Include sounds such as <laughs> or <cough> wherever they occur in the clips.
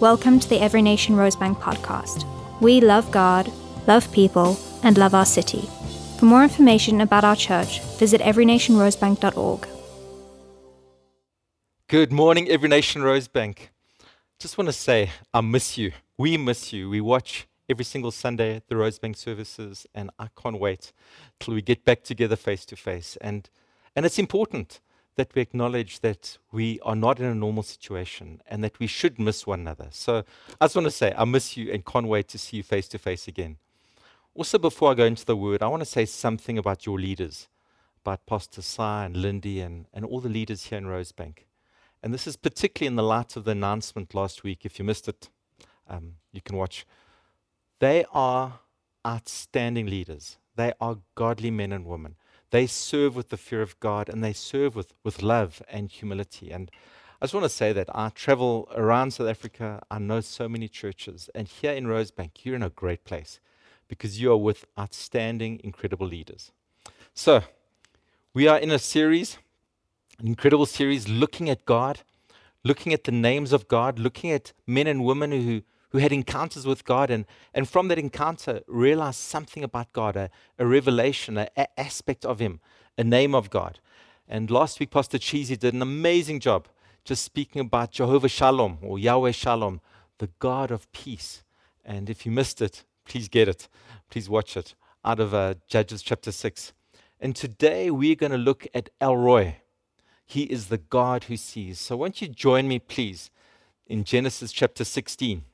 Welcome to the Every Nation Rosebank podcast. We love God, love people, and love our city. For more information about our church, visit everynationrosebank.org. Good morning, Every Nation Rosebank. Just want to say, I miss you. We miss you. We watch every single Sunday at the Rosebank services, and I can't wait till we get back together face to face. And and it's important that we acknowledge that we are not in a normal situation and that we should miss one another. So I just want to say, I miss you and can't wait to see you face to face again. Also, before I go into the word, I want to say something about your leaders, about Pastor Sai and Lindy and, and all the leaders here in Rosebank. And this is particularly in the light of the announcement last week. If you missed it, um, you can watch. They are outstanding leaders. They are godly men and women. They serve with the fear of God and they serve with, with love and humility. And I just want to say that I travel around South Africa. I know so many churches. And here in Rosebank, you're in a great place because you are with outstanding, incredible leaders. So, we are in a series, an incredible series, looking at God, looking at the names of God, looking at men and women who, who had encounters with God, and, and from that encounter, realized something about God, a, a revelation, an aspect of Him, a name of God. And last week, Pastor Cheesy did an amazing job just speaking about Jehovah Shalom or Yahweh Shalom, the God of peace. And if you missed it, please get it. Please watch it out of uh, Judges chapter 6. And today we're going to look at El Roi. He is the God who sees. So won't you join me, please, in Genesis chapter 16.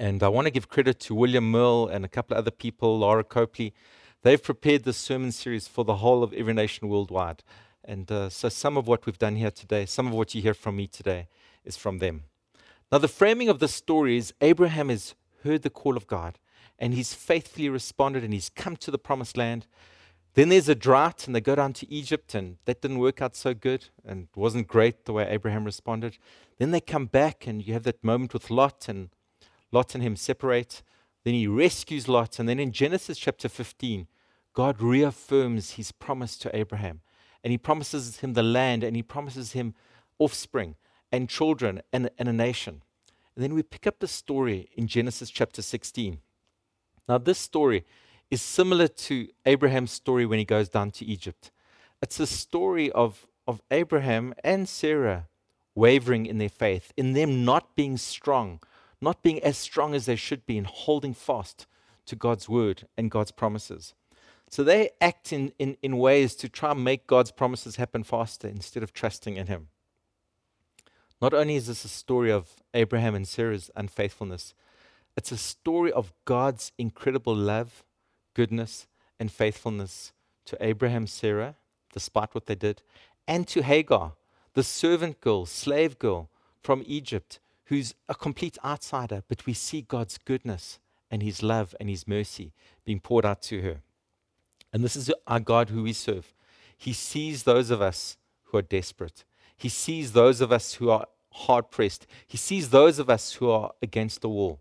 And I want to give credit to William Mill and a couple of other people, Laura Copley. They've prepared this sermon series for the whole of every nation worldwide. And uh, so some of what we've done here today, some of what you hear from me today, is from them. Now, the framing of this story is Abraham has heard the call of God and he's faithfully responded and he's come to the promised land. Then there's a drought and they go down to Egypt and that didn't work out so good and wasn't great the way Abraham responded. Then they come back and you have that moment with Lot and Lot and him separate. Then he rescues Lot. And then in Genesis chapter 15, God reaffirms his promise to Abraham. And he promises him the land and he promises him offspring and children and, and a nation. And then we pick up the story in Genesis chapter 16. Now, this story is similar to Abraham's story when he goes down to Egypt. It's a story of, of Abraham and Sarah wavering in their faith, in them not being strong, not being as strong as they should be in holding fast to God's word and God's promises. So they act in, in, in ways to try and make God's promises happen faster instead of trusting in Him. Not only is this a story of Abraham and Sarah's unfaithfulness, it's a story of God's incredible love, goodness, and faithfulness to Abraham, Sarah, despite what they did, and to Hagar, the servant girl, slave girl from Egypt, who's a complete outsider, but we see God's goodness and His love and His mercy being poured out to her. And this is our God who we serve. He sees those of us who are desperate, He sees those of us who are hard pressed, He sees those of us who are against the wall.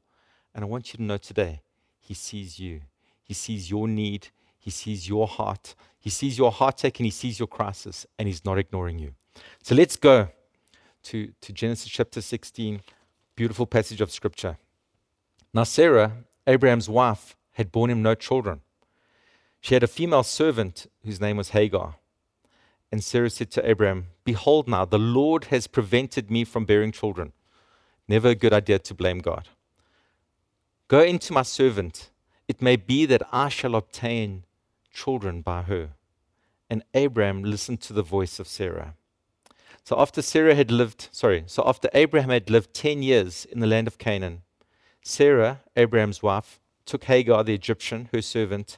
And I want you to know today, He sees you. He sees your need. He sees your heart. He sees your heartache and He sees your crisis, and He's not ignoring you. So let's go to, to Genesis chapter 16 beautiful passage of scripture. Now, Sarah, Abraham's wife, had borne him no children. She had a female servant whose name was Hagar. And Sarah said to Abraham, Behold, now the Lord has prevented me from bearing children. Never a good idea to blame God. Go into my servant. It may be that I shall obtain children by her. And Abraham listened to the voice of Sarah. So after Sarah had lived, sorry, so after Abraham had lived 10 years in the land of Canaan, Sarah, Abraham's wife, took Hagar the Egyptian, her servant,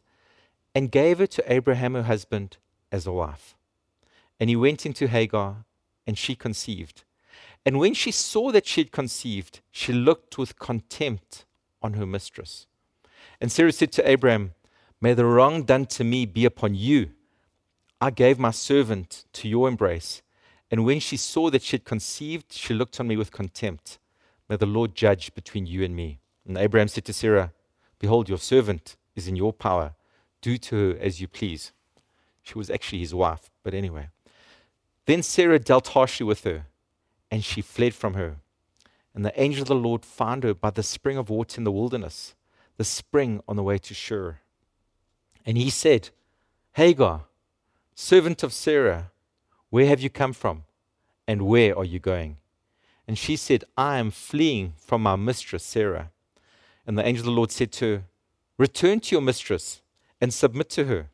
and gave her to Abraham her husband as a wife. And he went into Hagar, and she conceived. And when she saw that she had conceived, she looked with contempt on her mistress. And Sarah said to Abraham, May the wrong done to me be upon you. I gave my servant to your embrace and when she saw that she had conceived, she looked on me with contempt. May the Lord judge between you and me. And Abraham said to Sarah, Behold, your servant is in your power. Do to her as you please. She was actually his wife, but anyway. Then Sarah dealt harshly with her, and she fled from her. And the angel of the Lord found her by the spring of water in the wilderness, the spring on the way to Shur. And he said, Hagar, servant of Sarah, where have you come from? And where are you going? And she said, I am fleeing from my mistress Sarah. And the angel of the Lord said to her, Return to your mistress and submit to her.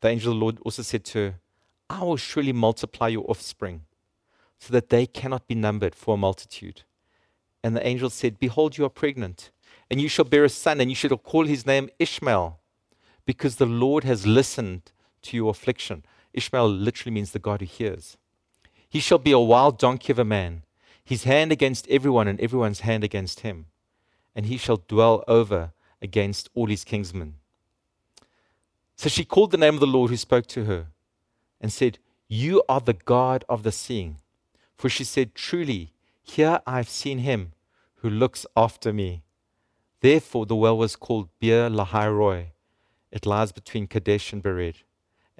The angel of the Lord also said to her, I will surely multiply your offspring, so that they cannot be numbered for a multitude. And the angel said, Behold, you are pregnant, and you shall bear a son, and you shall call his name Ishmael, because the Lord has listened to your affliction. Ishmael literally means the God who hears. He shall be a wild donkey of a man, his hand against everyone, and everyone's hand against him. And he shall dwell over against all his kinsmen. So she called the name of the Lord who spoke to her and said, You are the God of the seeing. For she said, Truly, here I have seen him who looks after me. Therefore, the well was called Beer Lahai Roi. It lies between Kadesh and Bered.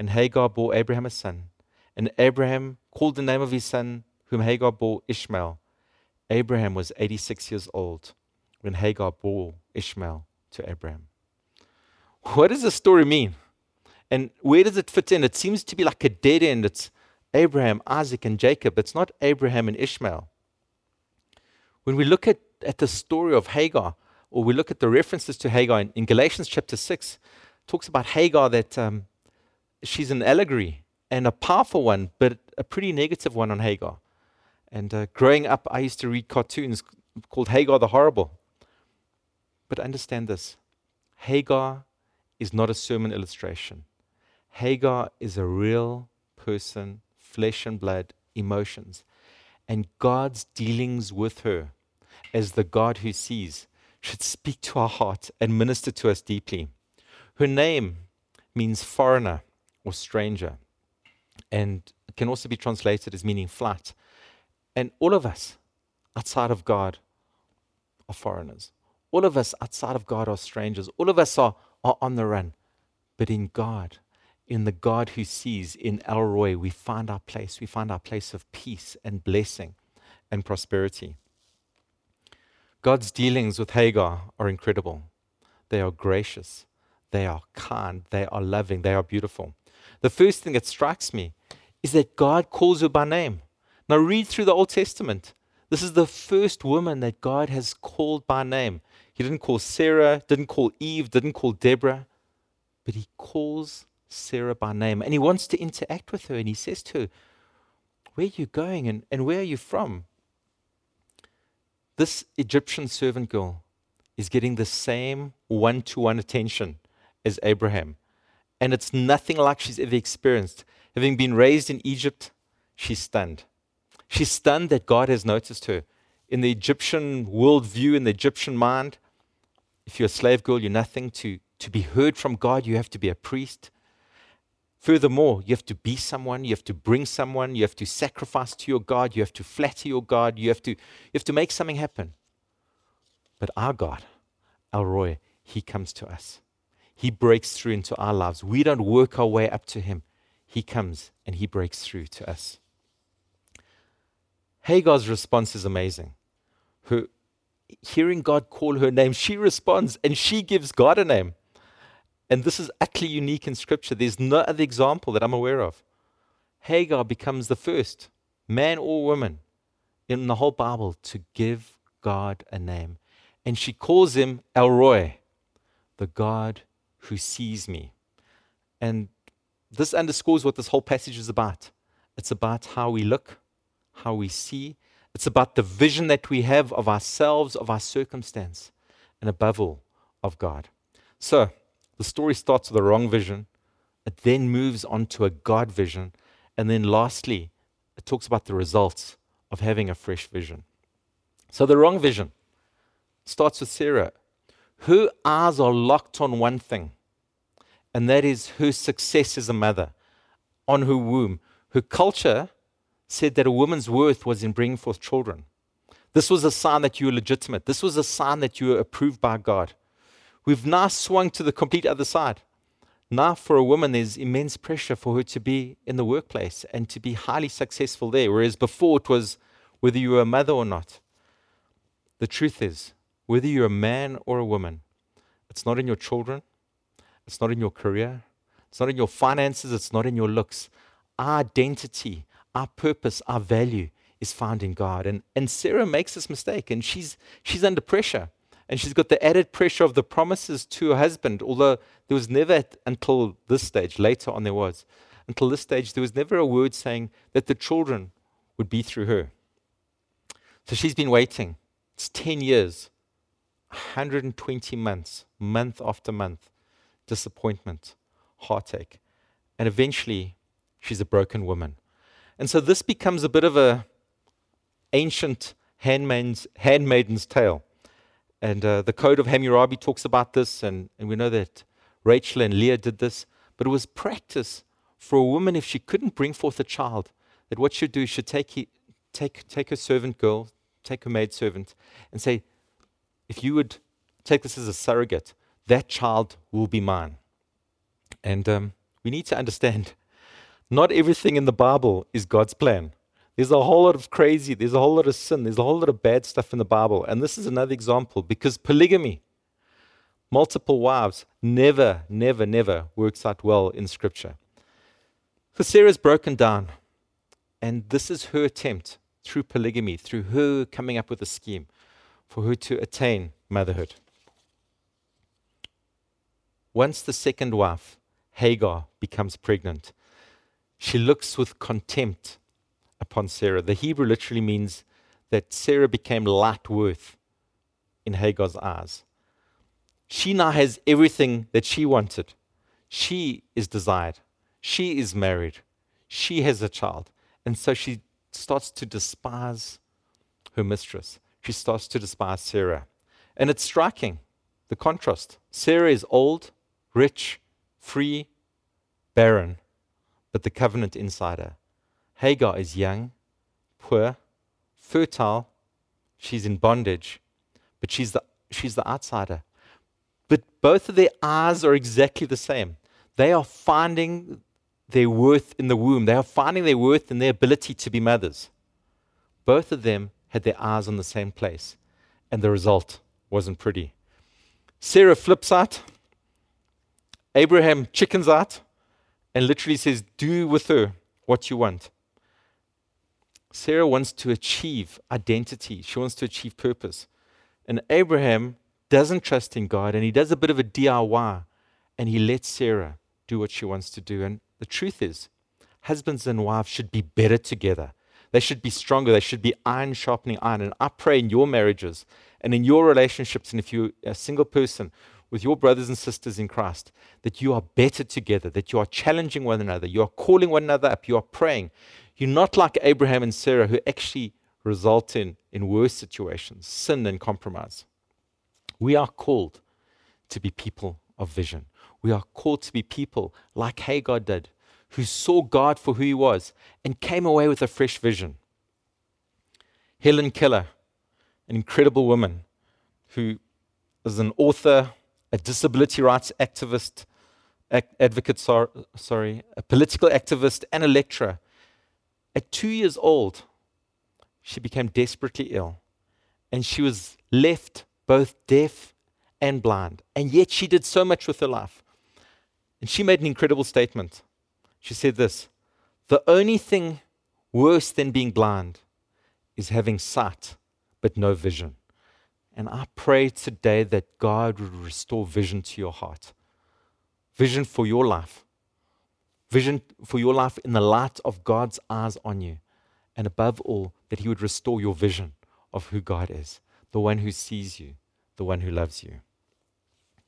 And Hagar bore Abraham a son. And Abraham called the name of his son, whom Hagar bore Ishmael. Abraham was 86 years old when Hagar bore Ishmael to Abraham. What does this story mean? And where does it fit in? It seems to be like a dead end. It's Abraham, Isaac, and Jacob. It's not Abraham and Ishmael. When we look at, at the story of Hagar, or we look at the references to Hagar in, in Galatians chapter 6, talks about Hagar that um, she's an allegory and a powerful one, but a pretty negative one on Hagar. And uh, growing up, I used to read cartoons called Hagar the Horrible. But understand this Hagar is not a sermon illustration. Hagar is a real person, flesh and blood, emotions. And God's dealings with her as the God who sees should speak to our heart and minister to us deeply. Her name means foreigner or stranger, and can also be translated as meaning flat. And all of us outside of God are foreigners. All of us outside of God are strangers. All of us are, are on the run. But in God, in the God who sees, in El Roi, we find our place. We find our place of peace and blessing and prosperity. God's dealings with Hagar are incredible. They are gracious, they are kind, they are loving, they are beautiful. The first thing that strikes me is that God calls her by name. Now, read through the Old Testament. This is the first woman that God has called by name. He didn't call Sarah, didn't call Eve, didn't call Deborah, but he calls Sarah by name. And he wants to interact with her. And he says to her, Where are you going and, and where are you from? This Egyptian servant girl is getting the same one to one attention as Abraham. And it's nothing like she's ever experienced. Having been raised in Egypt, she's stunned. She's stunned that God has noticed her. In the Egyptian worldview, in the Egyptian mind, if you're a slave girl, you're nothing. To, to be heard from God, you have to be a priest. Furthermore, you have to be someone, you have to bring someone, you have to sacrifice to your God, you have to flatter your God, you have to, you have to make something happen. But our God, El Roi, He comes to us. He breaks through into our lives. We don't work our way up to Him. He comes and He breaks through to us. Hagar's response is amazing. Her, hearing God call her name, she responds and she gives God a name. And this is utterly unique in Scripture. There's no other example that I'm aware of. Hagar becomes the first, man or woman, in the whole Bible to give God a name. And she calls him El Roi, the God who sees me. And this underscores what this whole passage is about. It's about how we look, how we see, it's about the vision that we have of ourselves, of our circumstance, and above all, of God. So, the story starts with a wrong vision. It then moves on to a God vision. And then lastly, it talks about the results of having a fresh vision. So, the wrong vision starts with Sarah. Her eyes are locked on one thing, and that is her success as a mother, on her womb. Her culture said that a woman's worth was in bringing forth children. This was a sign that you were legitimate. This was a sign that you were approved by God. We've now swung to the complete other side. Now, for a woman, there's immense pressure for her to be in the workplace and to be highly successful there, whereas before it was whether you were a mother or not. The truth is, whether you're a man or a woman, it's not in your children, it's not in your career, it's not in your finances, it's not in your looks. Our identity, our purpose, our value is found in God. And, and Sarah makes this mistake, and she's, she's under pressure. And she's got the added pressure of the promises to her husband, although there was never, until this stage, later on there was, until this stage, there was never a word saying that the children would be through her. So she's been waiting. It's 10 years, 120 months, month after month, disappointment, heartache. And eventually, she's a broken woman. And so this becomes a bit of a ancient handmaid's, handmaiden's tale. And uh, the Code of Hammurabi talks about this, and, and we know that Rachel and Leah did this. But it was practice for a woman, if she couldn't bring forth a child, that what she'd do is she'd take, he, take, take her servant girl, take her maid servant, and say, if you would take this as a surrogate, that child will be mine. And um, we need to understand not everything in the Bible is God's plan. There's a whole lot of crazy, there's a whole lot of sin, there's a whole lot of bad stuff in the Bible. And this is another example because polygamy, multiple wives, never, never, never works out well in Scripture. So Sarah's broken down. And this is her attempt through polygamy, through her coming up with a scheme for her to attain motherhood. Once the second wife, Hagar, becomes pregnant, she looks with contempt upon Sarah. The Hebrew literally means that Sarah became light worth in Hagar's eyes. She now has everything that she wanted. She is desired. She is married. She has a child. And so she starts to despise her mistress. She starts to despise Sarah. And it's striking the contrast. Sarah is old, rich, free, barren, but the covenant insider. Hagar is young, poor, fertile, she's in bondage, but she's the, she's the outsider. But both of their eyes are exactly the same. They are finding their worth in the womb, they are finding their worth in their ability to be mothers. Both of them had their eyes on the same place, and the result wasn't pretty. Sarah flips out, Abraham chickens out, and literally says, Do with her what you want. Sarah wants to achieve identity, she wants to achieve purpose. And Abraham doesn't trust in God and he does a bit of a DIY and he lets Sarah do what she wants to do. And the truth is, husbands and wives should be better together. They should be stronger. They should be iron sharpening iron. And I pray in your marriages and in your relationships, and if you're a single person with your brothers and sisters in Christ, that you are better together, that you are challenging one another, you are calling one another up, you are praying, you're not like Abraham and Sarah, who actually result in, in worse situations, sin and compromise. We are called to be people of vision. We are called to be people like Hagar did, who saw God for who he was and came away with a fresh vision. Helen Keller, an incredible woman who is an author, a disability rights activist, advocate, sorry, a political activist, and a lecturer at two years old, she became desperately ill, and she was left both deaf and blind. And yet she did so much with her life. And she made an incredible statement. She said this The only thing worse than being blind is having sight but no vision. And I pray today that God would restore vision to your heart, vision for your life, vision for your life in the light of God's eyes on you. And above all, that He would restore your vision of who God is, the one who sees you, the one who loves you.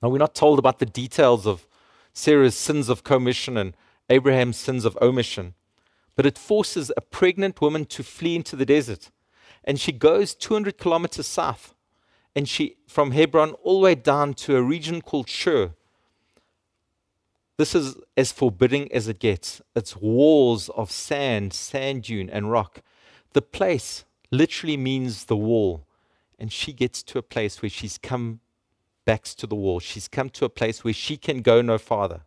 Now, we're not told about the details of Sarah's sins of commission and Abraham's sins of omission, but it forces a pregnant woman to flee into the desert. And she goes 200 kilometers south, and she from Hebron all the way down to a region called Shur, this is as forbidding as it gets. It's walls of sand, sand dune, and rock. The place literally means the wall. And she gets to a place where she's come backs to the wall. She's come to a place where she can go no farther.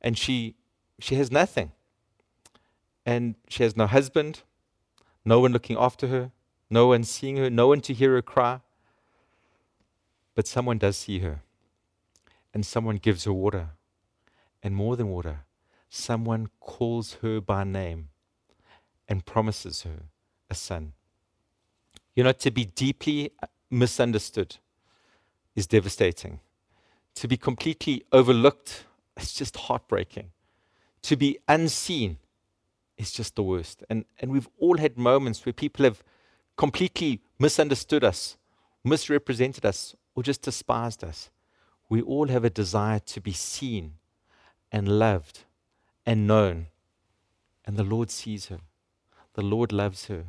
And she she has nothing. And she has no husband, no one looking after her, no one seeing her, no one to hear her cry. But someone does see her, and someone gives her water, and more than water, someone calls her by name and promises her a son. You know, to be deeply misunderstood is devastating. To be completely overlooked is just heartbreaking. To be unseen is just the worst. And, and we've all had moments where people have completely misunderstood us, misrepresented us, or just despised us. We all have a desire to be seen and loved and known. And the Lord sees her. The Lord loves her.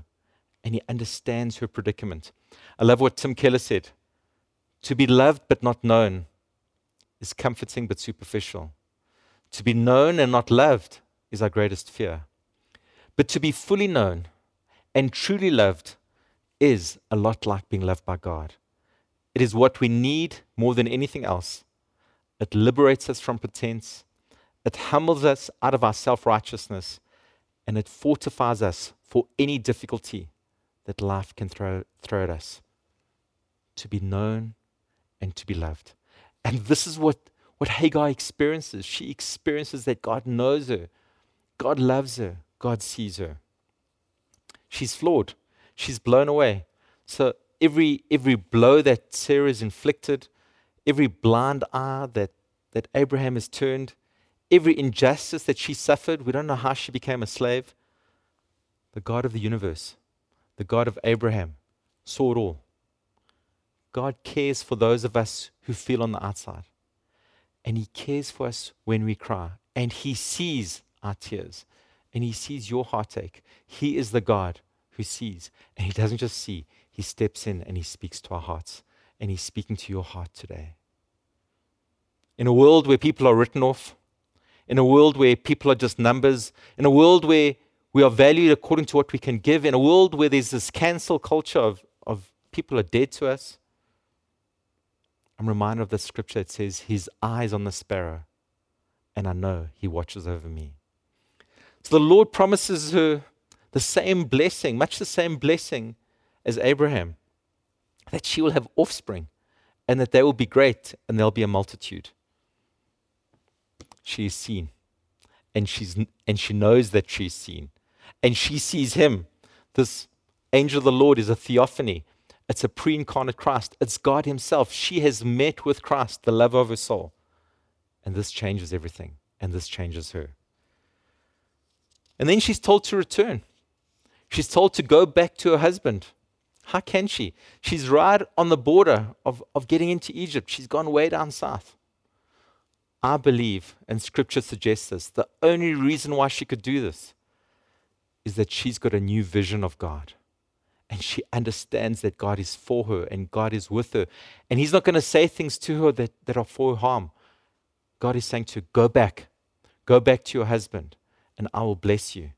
And He understands her predicament. I love what Tim Keller said To be loved but not known is comforting but superficial. To be known and not loved is our greatest fear. But to be fully known and truly loved is a lot like being loved by God. It is what we need more than anything else. It liberates us from pretense, it humbles us out of our self righteousness, and it fortifies us for any difficulty that life can throw, throw at us. To be known and to be loved. And this is what, what Hagar experiences. She experiences that God knows her, God loves her, God sees her. She's flawed, she's blown away. So every, every blow that Sarah is inflicted, every blind eye that, that Abraham has turned, every injustice that she suffered, we don't know how she became a slave. The God of the universe, the God of Abraham, saw it all. God cares for those of us who feel on the outside. And He cares for us when we cry. And He sees our tears. And He sees your heartache. He is the God who sees. And He doesn't just see, He steps in and He speaks to our hearts. And He's speaking to your heart today. In a world where people are written off, in a world where people are just numbers, in a world where we are valued according to what we can give, in a world where there's this cancel culture of, of people are dead to us, I'm reminded of the scripture that says, His eyes on the sparrow, and I know He watches over me. So the Lord promises her the same blessing, much the same blessing as Abraham, that she will have offspring and that they will be great and there'll be a multitude she is seen. And, she's, and she knows that she's seen. And she sees him. This angel of the Lord is a theophany. It's a pre incarnate Christ. It's God Himself. She has met with Christ, the lover of her soul. And this changes everything. And this changes her. And then she's told to return. She's told to go back to her husband. How can she? She's right on the border of, of getting into Egypt. She's gone way down south. I believe, and scripture suggests this, the only reason why she could do this is that she's got a new vision of God. And she understands that God is for her and God is with her. And He's not going to say things to her that, that are for harm. God is saying to her, Go back. Go back to your husband, and I will bless you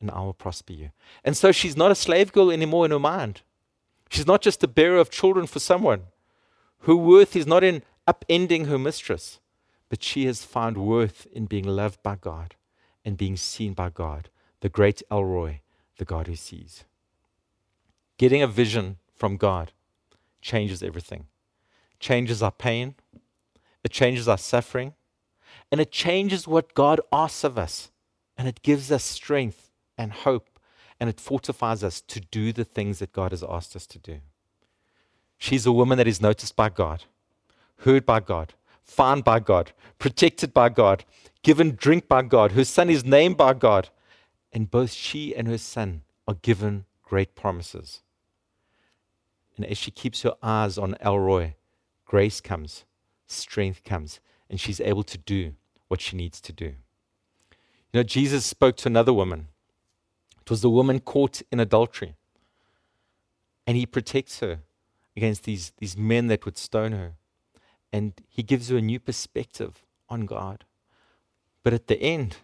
and I will prosper you. And so she's not a slave girl anymore in her mind. She's not just a bearer of children for someone. Her worth is not in upending her mistress but she has found worth in being loved by God and being seen by God, the great El Roi, the God who sees. Getting a vision from God changes everything. Changes our pain, it changes our suffering, and it changes what God asks of us. And it gives us strength and hope, and it fortifies us to do the things that God has asked us to do. She's a woman that is noticed by God, heard by God, found by God, protected by God, given drink by God. Her son is named by God. And both she and her son are given great promises. And as she keeps her eyes on El Roi, grace comes, strength comes, and she's able to do what she needs to do. You know, Jesus spoke to another woman. It was the woman caught in adultery. And he protects her against these, these men that would stone her and he gives her a new perspective on God. But at the end,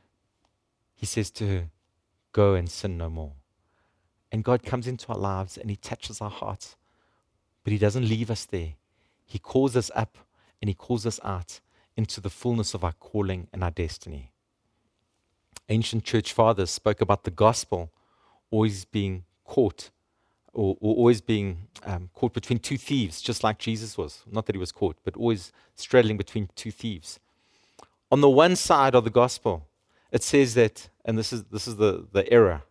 he says to her, Go and sin no more. And God comes into our lives and he touches our hearts. But he doesn't leave us there. He calls us up and he calls us out into the fullness of our calling and our destiny. Ancient church fathers spoke about the gospel always being caught or, or always being um, caught between two thieves, just like Jesus was. Not that he was caught, but always straddling between two thieves. On the one side of the gospel, it says that, and this is, this is the, the error.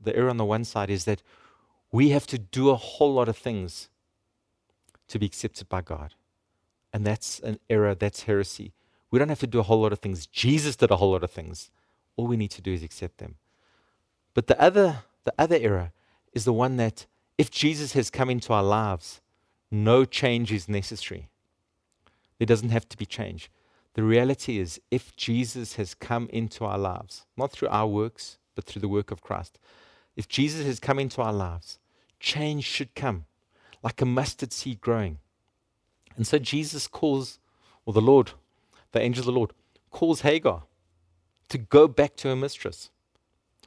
The error on the one side is that we have to do a whole lot of things to be accepted by God. And that's an error, that's heresy. We don't have to do a whole lot of things. Jesus did a whole lot of things. All we need to do is accept them. But the other, the other error is the one that if Jesus has come into our lives, no change is necessary. There doesn't have to be change. The reality is, if Jesus has come into our lives, not through our works, but through the work of Christ, if Jesus has come into our lives, change should come like a mustard seed growing. And so Jesus calls, or the Lord, the angel of the Lord, calls Hagar to go back to her mistress,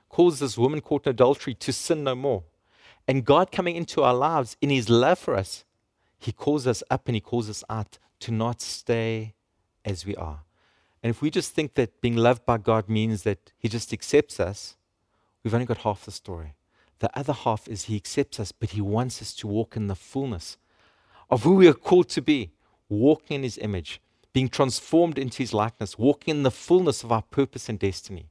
calls this woman caught in adultery to sin no more. And God coming into our lives in his love for us, he calls us up and he calls us out to not stay as we are. And if we just think that being loved by God means that he just accepts us, we've only got half the story. The other half is he accepts us, but he wants us to walk in the fullness of who we are called to be, walking in his image, being transformed into his likeness, walking in the fullness of our purpose and destiny.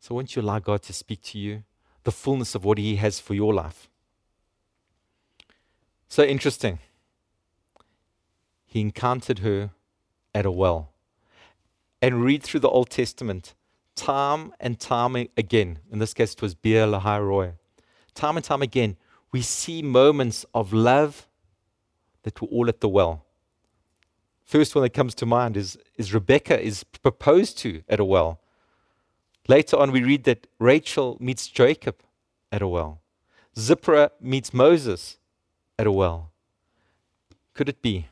So, won't you allow God to speak to you? the fullness of what He has for your life. So interesting. He encountered her at a well. And read through the Old Testament time and time again. In this case, it was Beer Lahai Roi. Time and time again, we see moments of love that were all at the well. First one that comes to mind is, is Rebecca is proposed to at a well. Later on, we read that Rachel meets Jacob at a well. Zipporah meets Moses at a well. Could it be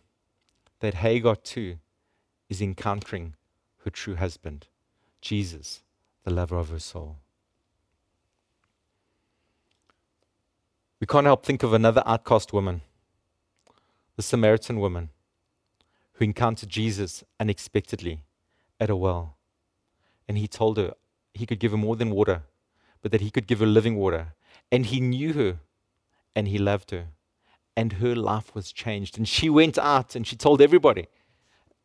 that Hagar too is encountering her true husband, Jesus, the lover of her soul? We can't help think of another outcast woman, the Samaritan woman, who encountered Jesus unexpectedly at a well. And he told her, he could give her more than water, but that he could give her living water. And he knew her and he loved her. And her life was changed. And she went out and she told everybody.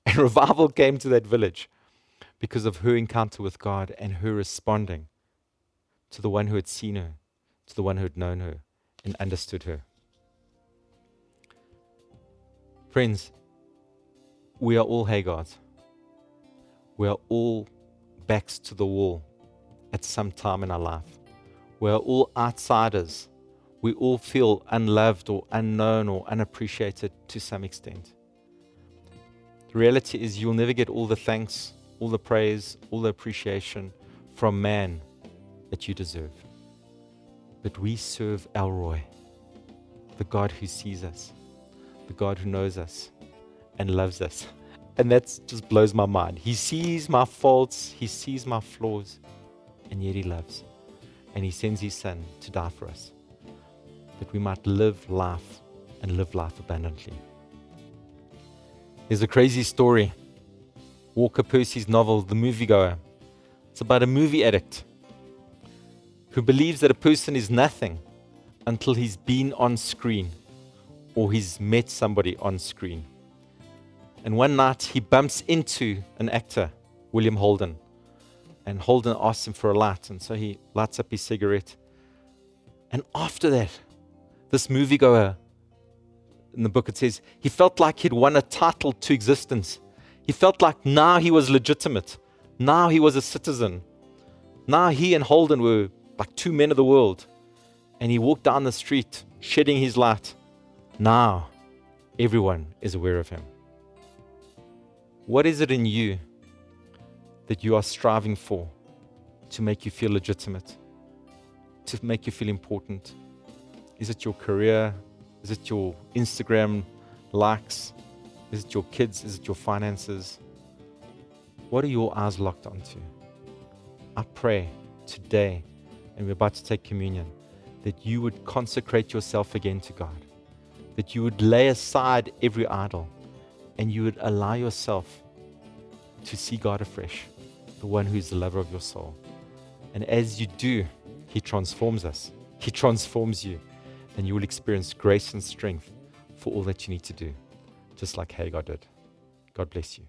And <laughs> revival came to that village because of her encounter with God and her responding to the one who had seen her, to the one who had known her and understood her. Friends, we are all Hagars. We are all backs to the wall at some time in our life. We're all outsiders. We all feel unloved or unknown or unappreciated to some extent. The reality is, you'll never get all the thanks, all the praise, all the appreciation from man that you deserve. But we serve El Roi, the God who sees us, the God who knows us and loves us. And that just blows my mind. He sees my faults, He sees my flaws, and yet He loves. And He sends His Son to die for us, that we might live life and live life abundantly. There's a crazy story Walker Percy's novel, The Moviegoer. It's about a movie addict who believes that a person is nothing until he's been on screen or he's met somebody on screen. And one night he bumps into an actor, William Holden, and Holden asks him for a light, and so he lights up his cigarette. And after that, this moviegoer, in the book it says, he felt like he'd won a title to existence. He felt like now he was legitimate. Now he was a citizen. Now he and Holden were like two men of the world. And he walked down the street, shedding his light. Now everyone is aware of him. What is it in you that you are striving for to make you feel legitimate, to make you feel important? Is it your career? Is it your Instagram likes? Is it your kids? Is it your finances? What are your eyes locked onto? I pray today, and we're about to take communion, that you would consecrate yourself again to God, that you would lay aside every idol, and you would allow yourself to see God afresh the one who is the lover of your soul. And as you do, He transforms us, He transforms you. and you will experience grace and strength for all that you need to do, just like Hagar did. God bless you.